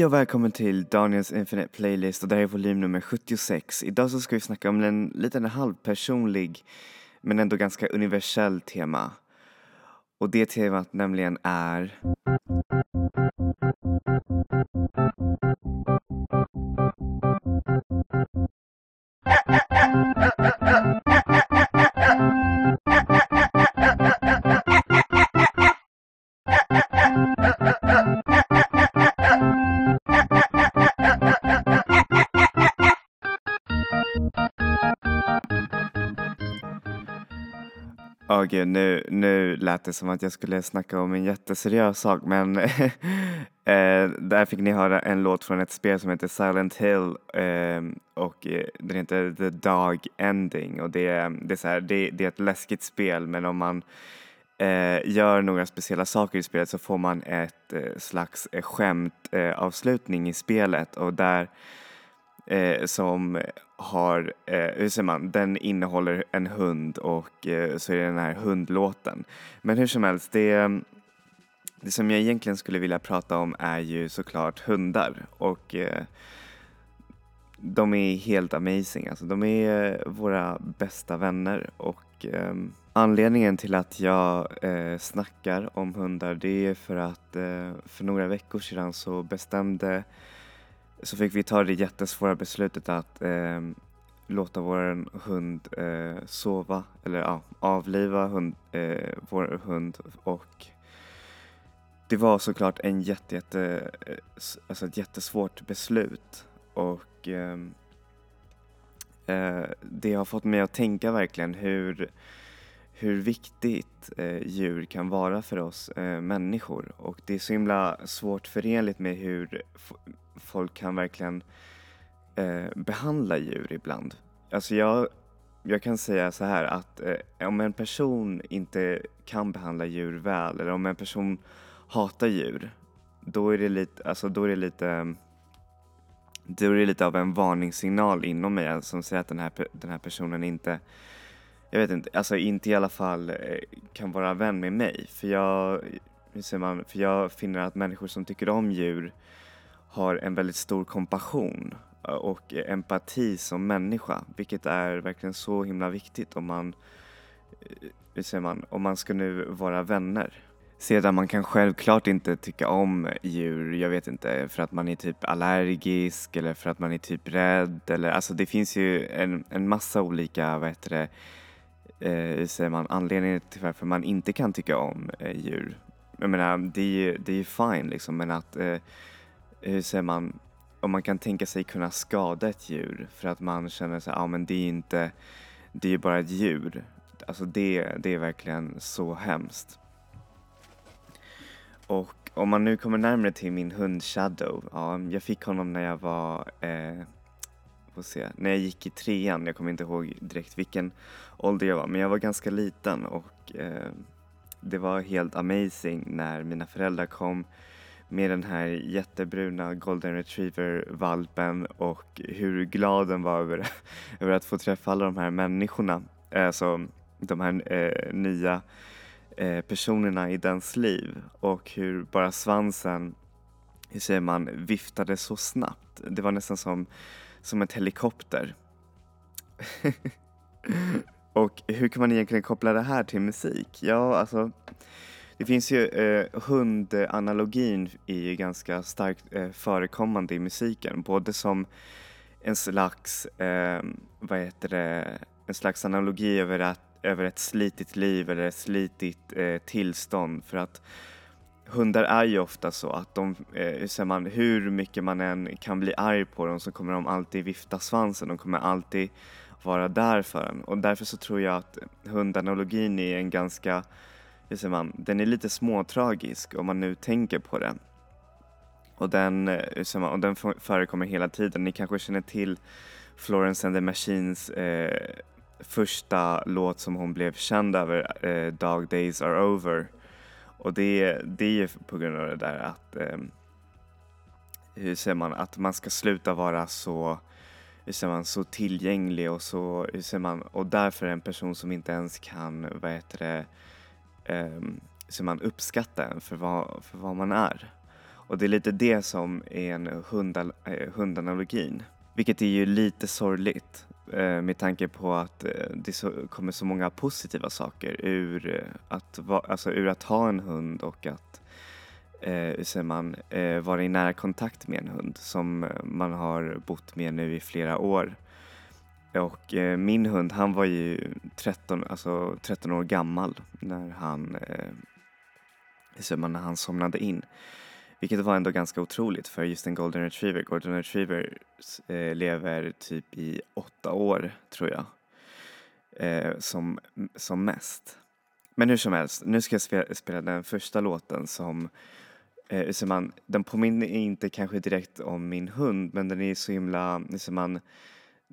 Hej och välkommen till Daniels Infinite Playlist och det här är volym nummer 76. Idag så ska vi snacka om en liten halvpersonlig men ändå ganska universell tema. Och det temat nämligen är gud, nu, nu lät det som att jag skulle snacka om en jätteseriös sak men eh, där fick ni höra en låt från ett spel som heter Silent Hill ehm, eh, och den heter The Dog Ending och det, det, är så här, det, det är ett läskigt spel men om man eh, gör några speciella saker i spelet så får man ett eh, slags eh, skämtavslutning i spelet och där eh, som har, eh, hur säger man, den innehåller en hund och eh, så är det den här hundlåten. Men hur som helst, det, det som jag egentligen skulle vilja prata om är ju såklart hundar och eh, de är helt amazing, alltså de är våra bästa vänner och eh, anledningen till att jag eh, snackar om hundar det är för att eh, för några veckor sedan så bestämde så fick vi ta det jättesvåra beslutet att eh, låta vår hund eh, sova, eller ja, avliva hund, eh, vår hund. Och det var såklart en jätte, jätte, alltså ett jättesvårt beslut. Och ehm, eh, det har fått mig att tänka verkligen hur hur viktigt eh, djur kan vara för oss eh, människor. Och det är så himla svårt förenligt med hur folk kan verkligen eh, behandla djur ibland. Alltså jag, jag kan säga så här att eh, om en person inte kan behandla djur väl eller om en person hatar djur då är det lite, alltså då är det lite då är det lite av en varningssignal inom mig alltså, som säger att den här, den här personen inte jag vet inte, alltså inte i alla fall eh, kan vara vän med mig. För jag, hur säger man, för jag finner att människor som tycker om djur har en väldigt stor kompassion eh, och empati som människa, vilket är verkligen så himla viktigt om man, eh, hur säger man, om man ska nu vara vänner. Sedan man kan självklart inte tycka om djur, jag vet inte, för att man är typ allergisk eller för att man är typ rädd eller alltså det finns ju en, en massa olika, vad heter det, eh, säger man, anledningar till varför man inte kan tycka om eh, djur. Jag menar, det är ju det är fine liksom, men att, eh, Eh, hur säger man, om man kan tänka sig kunna skada ett djur för att man känner sig, ja ah, men det är inte, det är ju bara ett djur. Alltså det, det är verkligen så hemskt. Och om man nu kommer närmare till min hund Shadow, ja, jag fick honom när jag var eh, får se, när jag gick i trean, jag kommer inte ihåg direkt vilken ålder jag var, men jag var ganska liten och eh, det var helt amazing när mina föräldrar kom med den här jättebruna golden retriever-valpen och hur glad den var över, över att få träffa alla de här människorna, alltså de här eh, nya eh, personerna i dens liv och hur bara svansen, hur säger man, viftade så snabbt. Det var nästan som som ett helikopter. och hur kan man egentligen koppla det här till musik? Ja, alltså det finns ju, eh, hundanalogin är ju ganska starkt eh, förekommande i musiken, både som en slags, eh, vad heter det, en slags analogi över, att, över ett slitigt liv eller ett slitigt eh, tillstånd. För att hundar är ju ofta så att de, eh, man, hur mycket man än kan bli arg på dem så kommer de alltid vifta svansen, de kommer alltid vara där för en. Och därför så tror jag att hundanalogin är en ganska, hur säger man, den är lite småtragisk om man nu tänker på den. Och den, eh, man, och den förekommer hela tiden. Ni kanske känner till Florence and the Machines eh, första låt som hon blev känd över, eh, Dog Days Are Over. Och det, det är ju på grund av det där att, eh, hur säger man, att man ska sluta vara så, hur säger man, så tillgänglig och så, hur säger man, och därför en person som inte ens kan, vad heter det, eh, så man uppskattar en för vad, för vad man är. Och det är lite det som är en hundal, eh, hundanalogin. Vilket är ju lite sorgligt eh, med tanke på att eh, det så, kommer så många positiva saker ur, eh, att, va, alltså ur att ha en hund och att eh, säger man, eh, vara i nära kontakt med en hund som eh, man har bott med nu i flera år. Och eh, min hund han var ju 13, alltså 13 år gammal när han, eh, när han somnade in. Vilket var ändå ganska otroligt för just en golden retriever. Golden retriever eh, lever typ i åtta år tror jag. Eh, som, som mest. Men hur som helst, nu ska jag spela, spela den första låten som eh, så man, den påminner inte kanske direkt om min hund men den är så himla, man,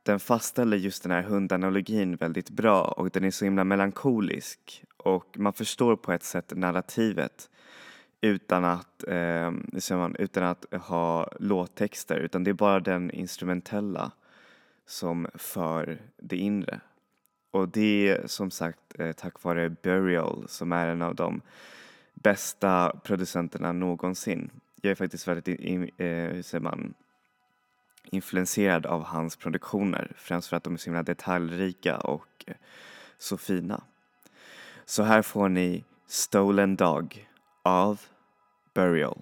den fastställer just den här hundanalogin väldigt bra och den är så himla melankolisk och man förstår på ett sätt narrativet utan att, eh, man, utan att ha låttexter utan det är bara den instrumentella som för det inre. Och det är som sagt eh, tack vare Burial som är en av de bästa producenterna någonsin. Jag är faktiskt väldigt, eh, hur säger man, influenserad av hans produktioner, främst för att de är så himla detaljrika och eh, så fina. Så här får ni Stolen Dog av Burial.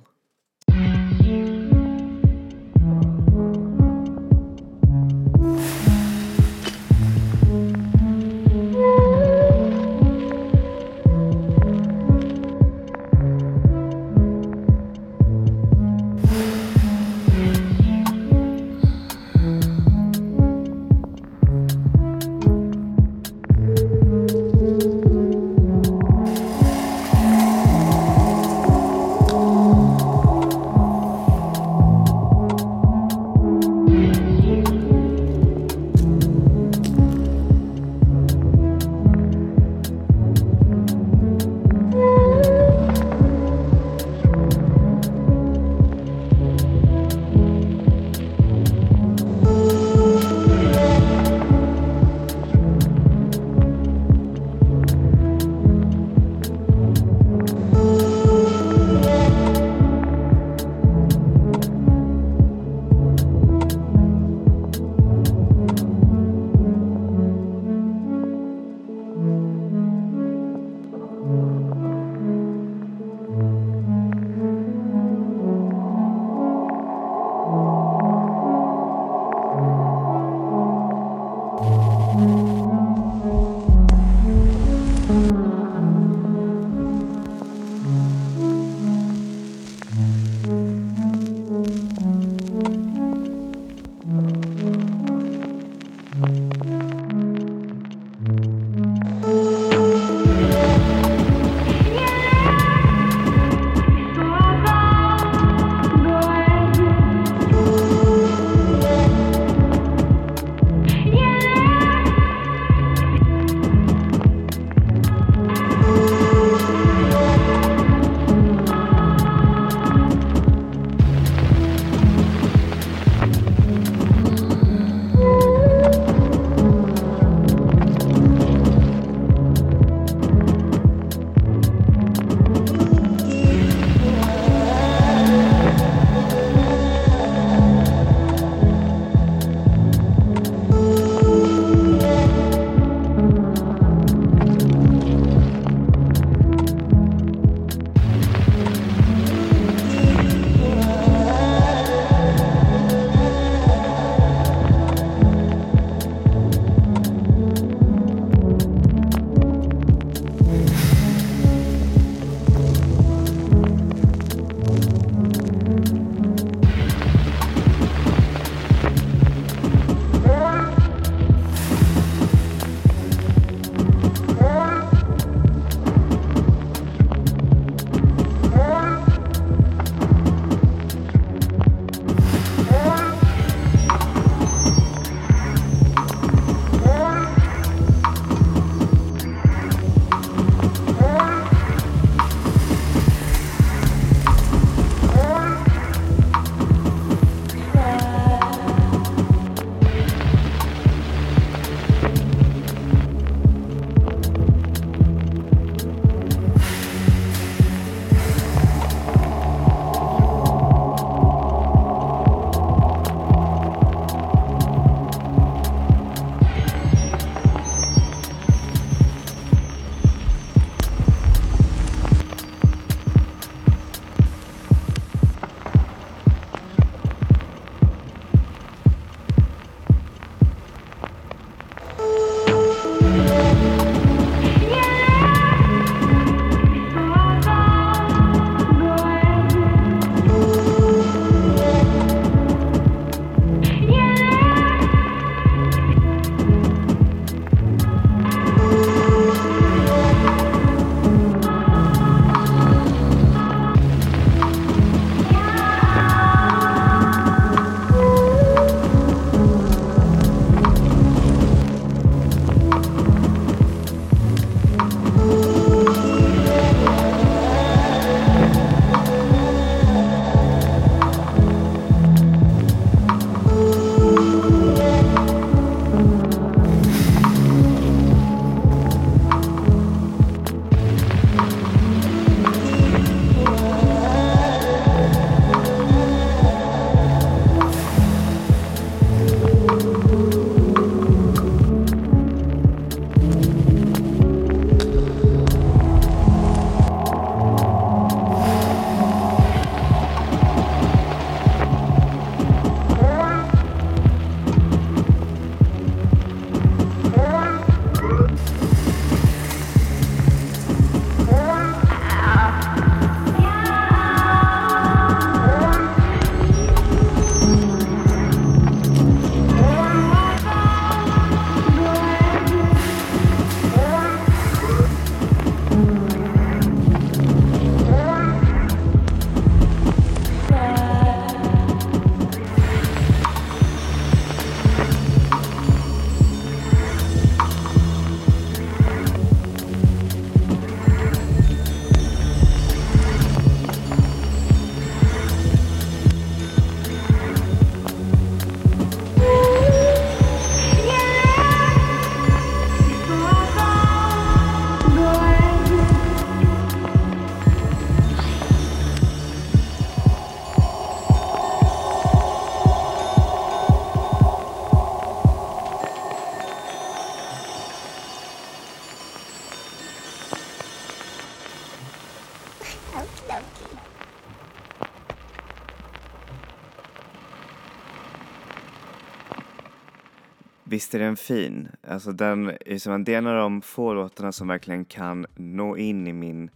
Är den fin? Alltså den är som det är en av de få låtarna som verkligen kan nå in i min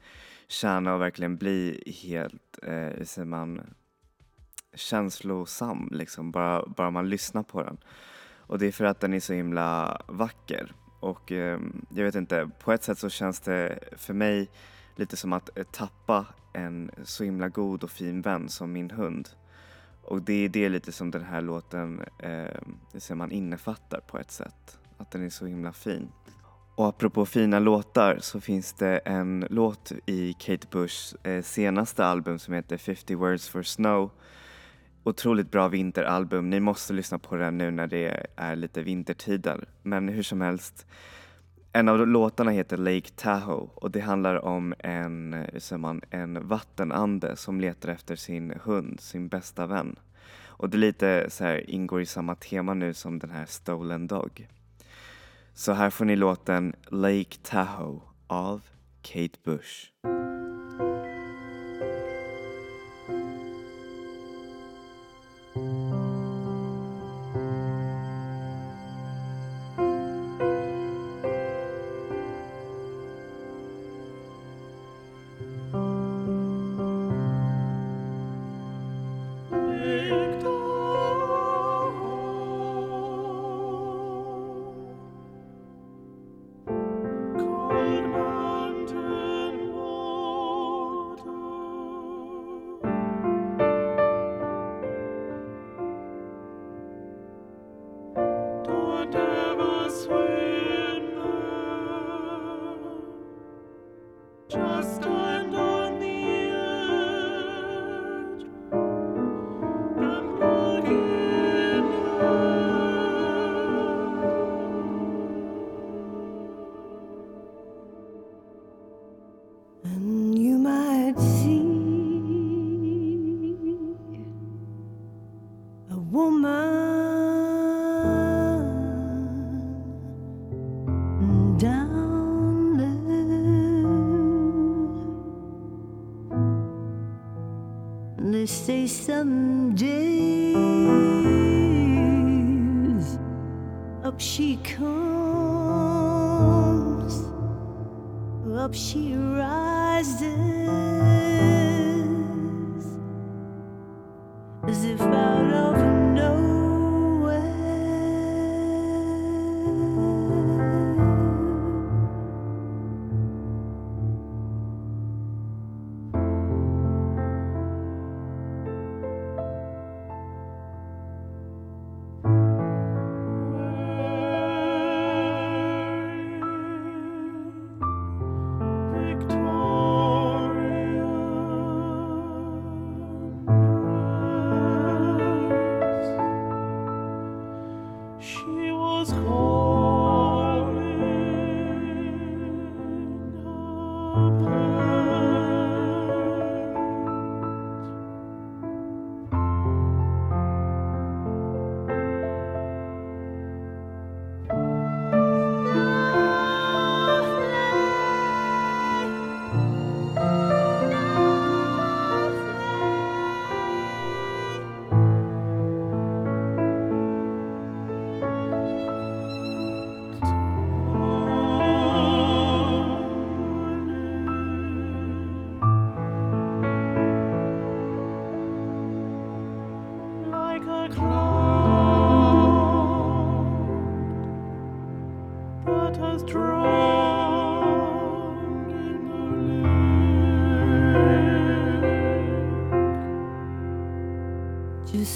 kärna och verkligen bli helt, eh, säger man, känslosam liksom, bara, bara man lyssnar på den. Och det är för att den är så himla vacker. Och eh, jag vet inte, på ett sätt så känns det för mig lite som att eh, tappa en så himla god och fin vän som min hund. Och det är det lite som den här låten eh, man innefattar på ett sätt. Att den är så himla fin. Och apropå fina låtar så finns det en låt i Kate Bushs eh, senaste album som heter 50 Words for Snow. Otroligt bra vinteralbum. Ni måste lyssna på den nu när det är lite vintertider. Men hur som helst. En av låtarna heter Lake Tahoe och det handlar om en, hur säger man, en vattenande som letar efter sin hund, sin bästa vän. Och det lite så här, ingår i samma tema nu som den här Stolen Dog. Så här får ni låten Lake Tahoe av Kate Bush. some days up she comes, up she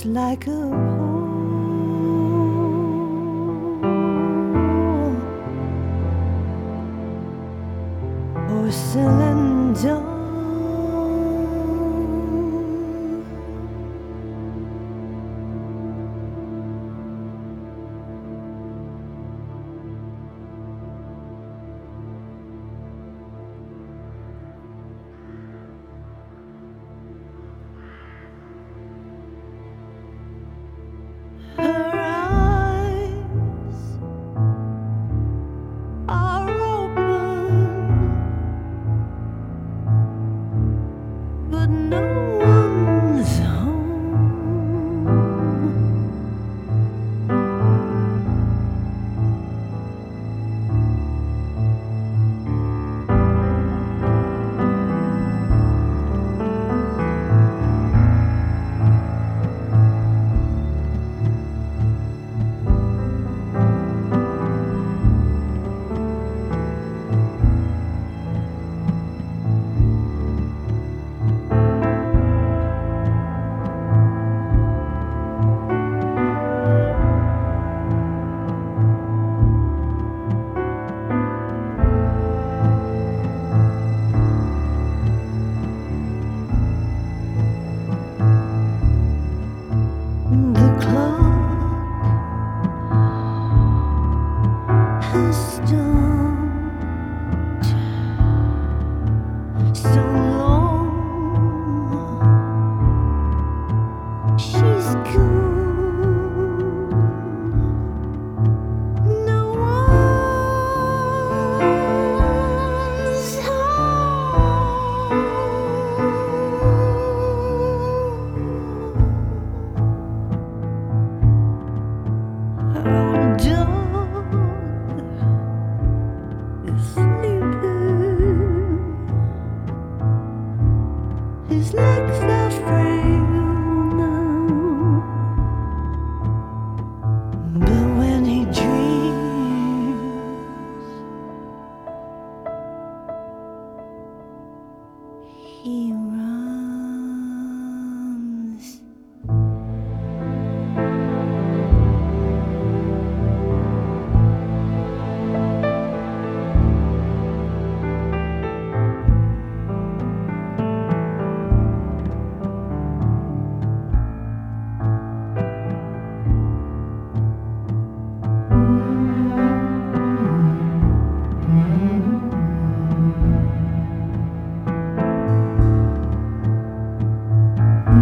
like a so long.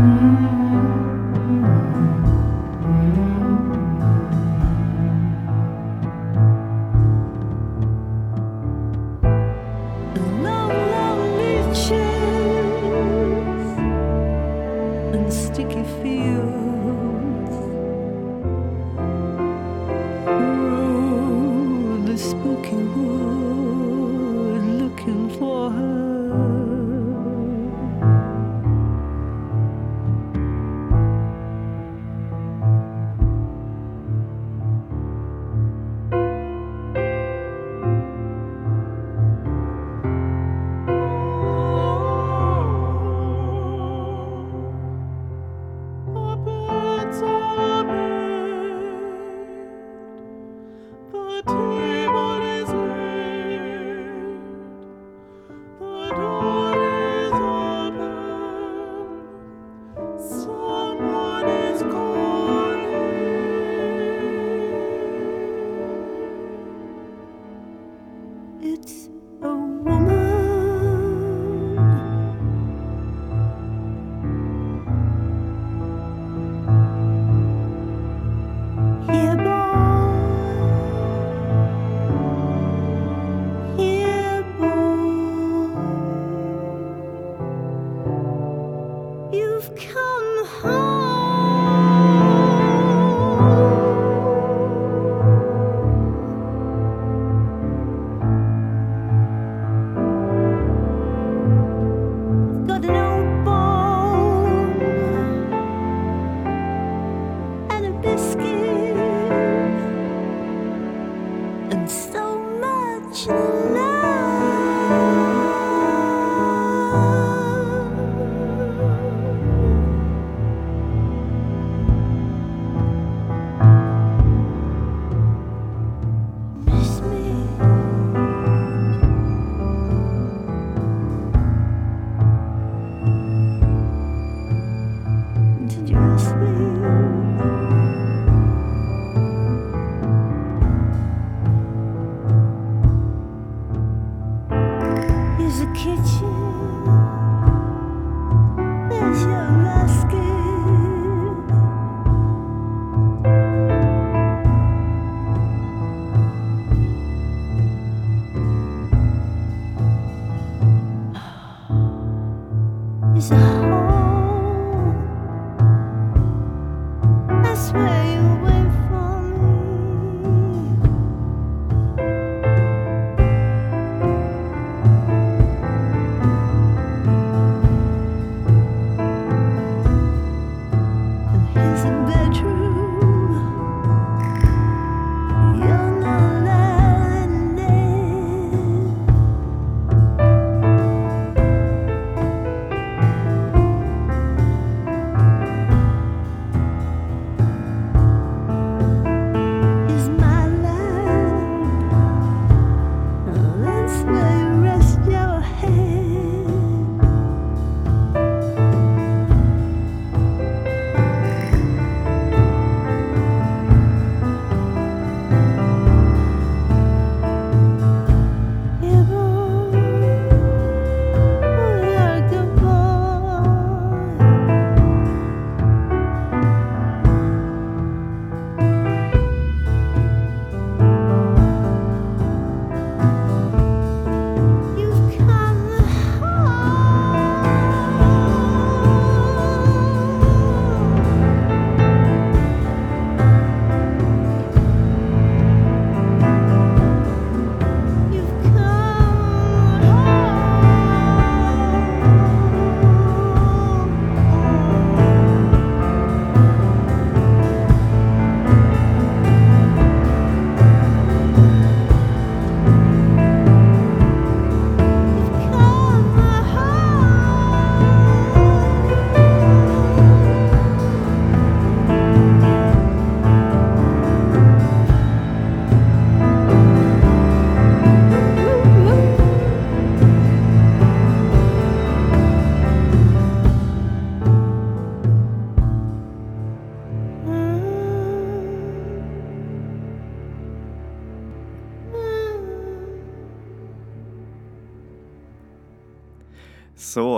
Música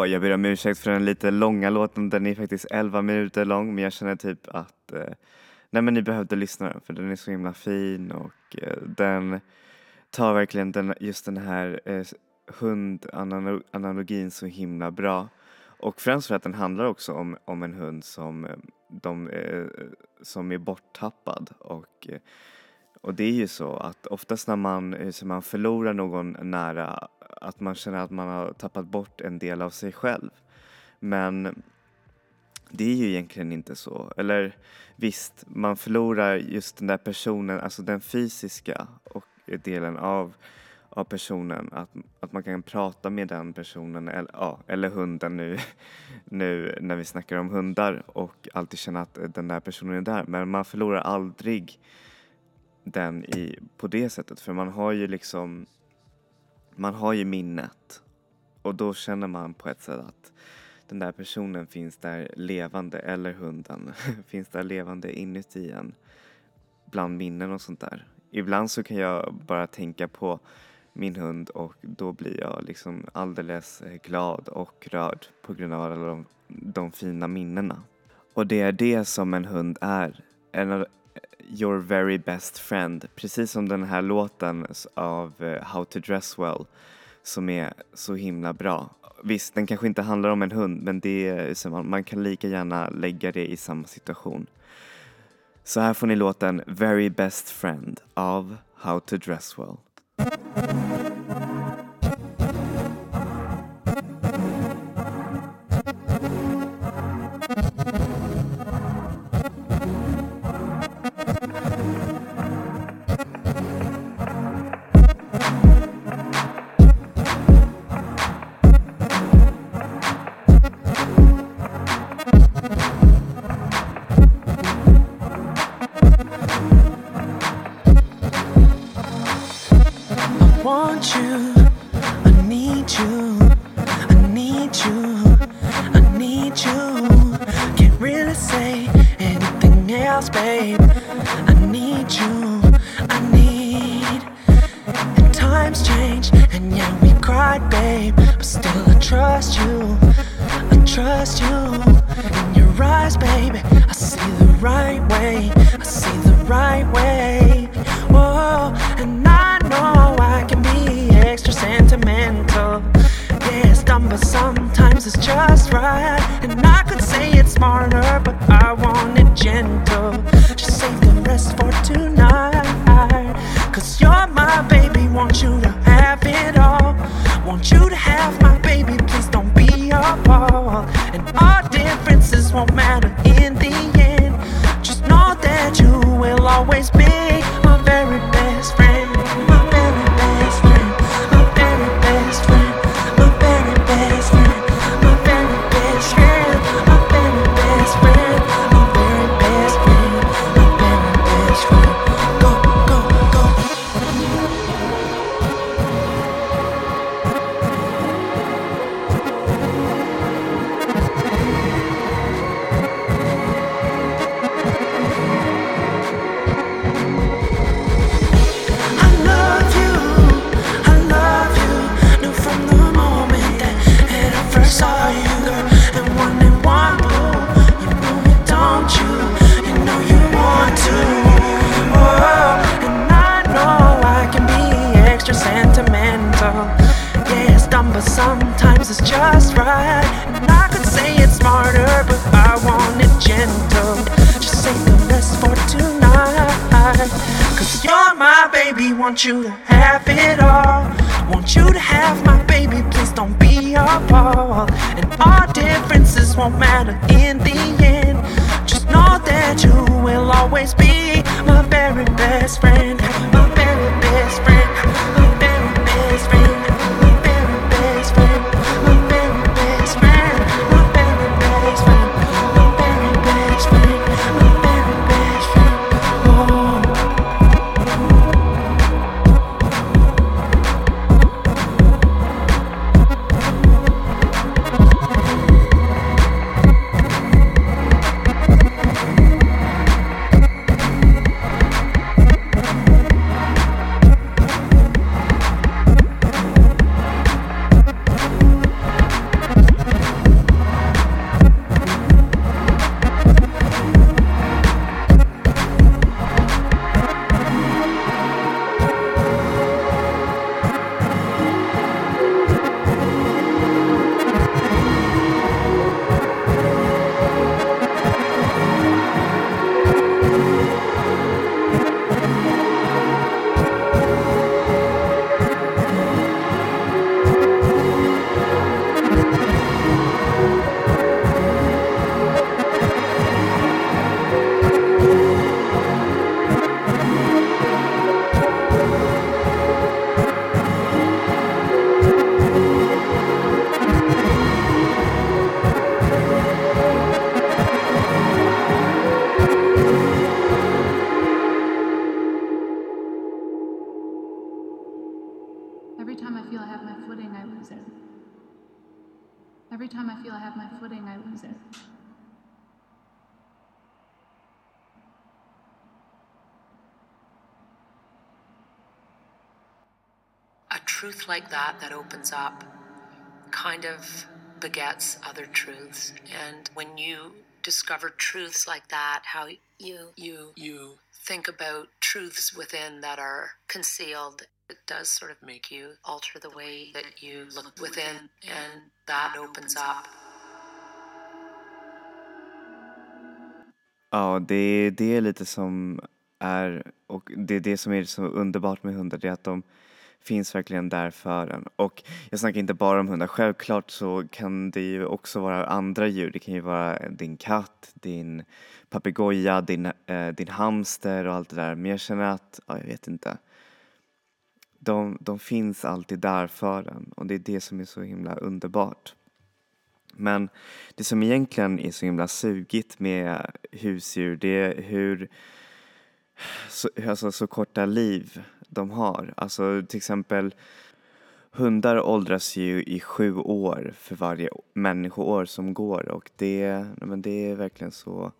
Så, jag ber om ursäkt för den lite långa låten. Den är faktiskt 11 minuter lång men jag känner typ att eh, nej men ni behövde lyssna den för den är så himla fin och eh, den tar verkligen den, just den här eh, hundanalogin så himla bra. Och främst för att den handlar också om, om en hund som, eh, de, eh, som är borttappad och eh, och det är ju så att oftast när man, eh, så man förlorar någon nära att man känner att man har tappat bort en del av sig själv. Men det är ju egentligen inte så. Eller visst, man förlorar just den där personen, alltså den fysiska och delen av, av personen. Att, att man kan prata med den personen, eller, ja, eller hunden nu, nu när vi snackar om hundar och alltid känna att den där personen är där. Men man förlorar aldrig den i, på det sättet för man har ju liksom man har ju minnet och då känner man på ett sätt att den där personen finns där levande eller hunden finns där levande inuti en bland minnen och sånt där. Ibland så kan jag bara tänka på min hund och då blir jag liksom alldeles eh, glad och rörd på grund av alla de, de fina minnena. Och det är det som en hund är. En, your very best friend. Precis som den här låten av eh, How to dress well som är så himla bra. Visst, den kanske inte handlar om en hund men det är, eh, man kan lika gärna lägga det i samma situation. Så här får ni låten Very Best Friend av How to Dress Well. Want you to have it all. Want you to have my baby, please don't be appalled. And our differences won't matter in the end. Just know that you will always be my very best friend. Like that that opens up kind of begets other truths. And when you discover truths like that how you you you think about truths within that are concealed it does sort of make you alter the way that you look within and that opens up. Ja, det, det är lite som är, och det är det som är så underbart med hundar, det är att de finns verkligen där för en. Och jag snackar inte bara om hundar, självklart så kan det ju också vara andra djur. Det kan ju vara din katt, din papegoja, din, eh, din hamster och allt det där. Men jag känner att, ja, jag vet inte. De, de finns alltid där för en och det är det som är så himla underbart. Men det som egentligen är så himla sugigt med husdjur det är hur så, alltså, så korta liv de har. Alltså till exempel hundar åldras ju i sju år för varje människoår som går och det, men det är verkligen så,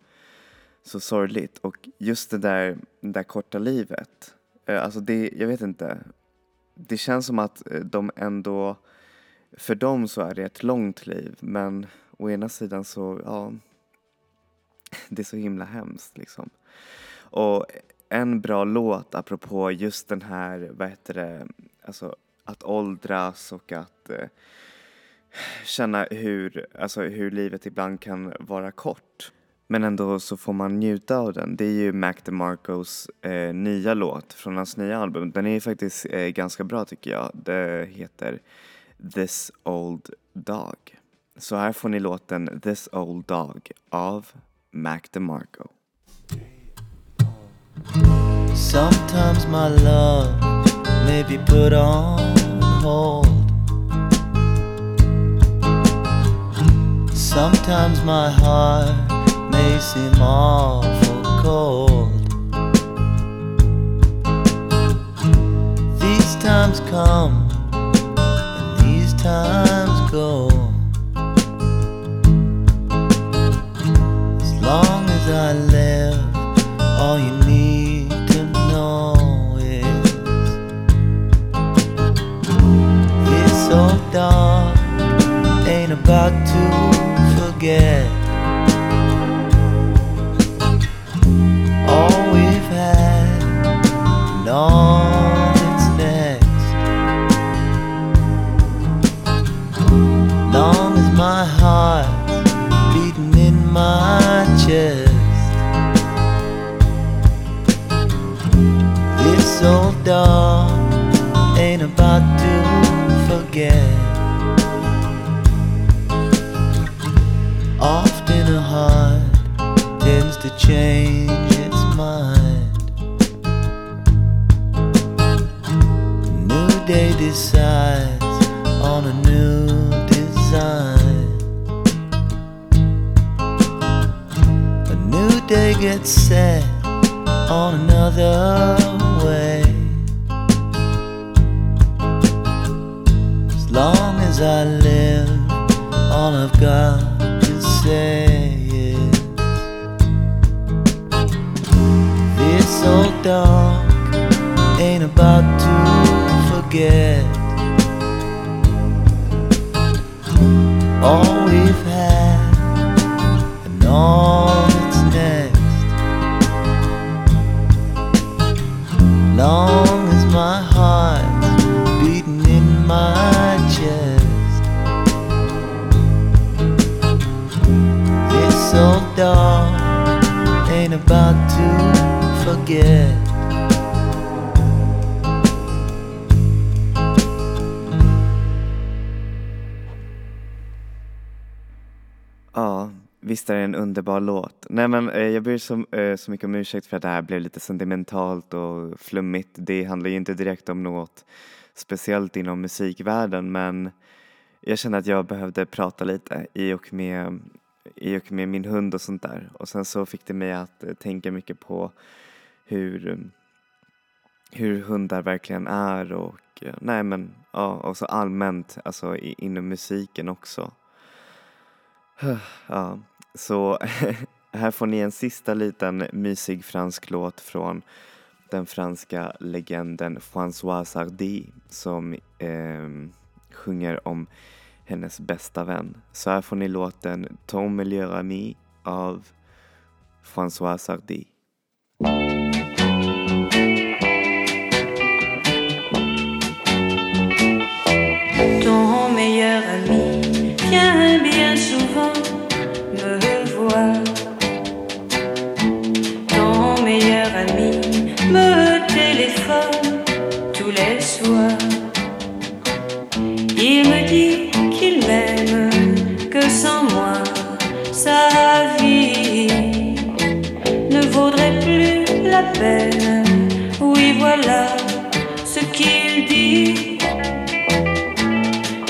så sorgligt. Och just det där, det där korta livet, eh, alltså det, jag vet inte. Det känns som att eh, de ändå, för dem så är det ett långt liv men å ena sidan så, ja, det är så himla hemskt liksom. Och en bra låt apropå just den här, vad heter det, alltså att åldras och att eh, känna hur, alltså hur livet ibland kan vara kort. Men ändå så får man njuta av den. Det är ju Mac DeMarcos eh, nya låt från hans nya album. Den är faktiskt eh, ganska bra tycker jag. Det heter This Old Dog. Så här får ni låten This Old Dog av Mac DeMarco. Sometimes my love may be put on hold. Sometimes my heart may seem awful cold. These times come and these times go. As long as I live, all you about to forget change its mind. New day decides on a new design. A new day gets set on another way. As long as I live, all I've got to say dog ain't about to forget all we've had and all that's next. Long forget. Ja, visst är det en underbar låt. Nej men eh, jag ber så, eh, så mycket om ursäkt för att det här blev lite sentimentalt och flummigt. Det handlar ju inte direkt om något speciellt inom musikvärlden men jag kände att jag behövde prata lite i och med, i och med min hund och sånt där. Och sen så fick det mig att eh, tänka mycket på hur, eh, hur hundar verkligen är och eh, nej men ja, och så allmänt alltså i, inom musiken också. Ja, så här får ni en sista liten mysig fransk låt från den franska legenden Françoise Sardy som eh, sjunger om hennes bästa vän. Så här får ni låten Ton meilleur ami av Françoise Sardy. Oui, voilà ce qu'il dit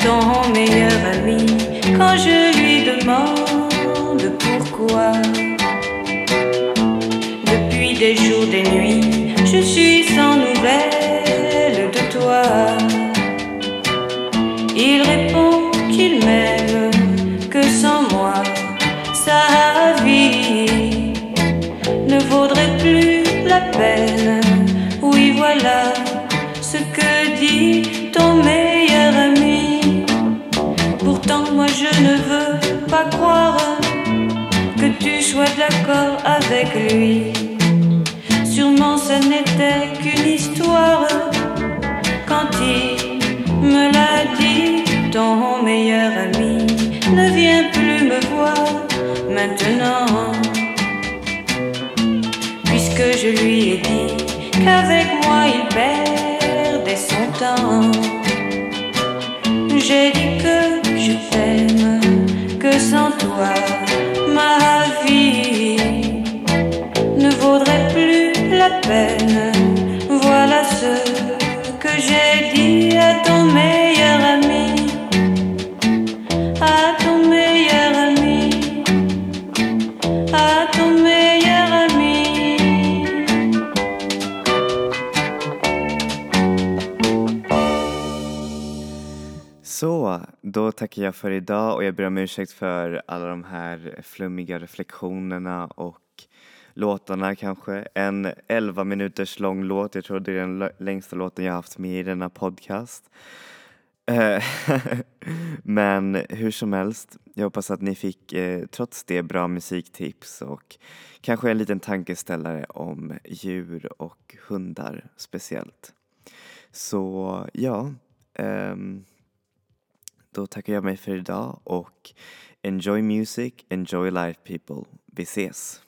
ton meilleur ami quand je lui demande pourquoi. Depuis des jours, des nuits, je suis sans nouvelles de toi. Avec lui. Sûrement ce n'était qu'une histoire quand il me l'a dit. Ton meilleur ami ne vient plus me voir maintenant. Puisque je lui ai dit qu'avec moi il perdait son temps. J'ai dit que je t'aime, que sans toi ma vie peine. Voilà ce que j'ai dit à ton meilleur ami, à ton meilleur ami, à ton meilleur ami. Så, då tackar jag för idag och jag ber om ursäkt för alla de här flummiga reflektionerna och låtarna kanske. En 11 minuters lång låt, jag tror det är den längsta låten jag haft med i denna podcast. Eh, men hur som helst, jag hoppas att ni fick eh, trots det bra musiktips och kanske en liten tankeställare om djur och hundar speciellt. Så ja, ehm, då tackar jag mig för idag och enjoy music, enjoy life people. Vi ses!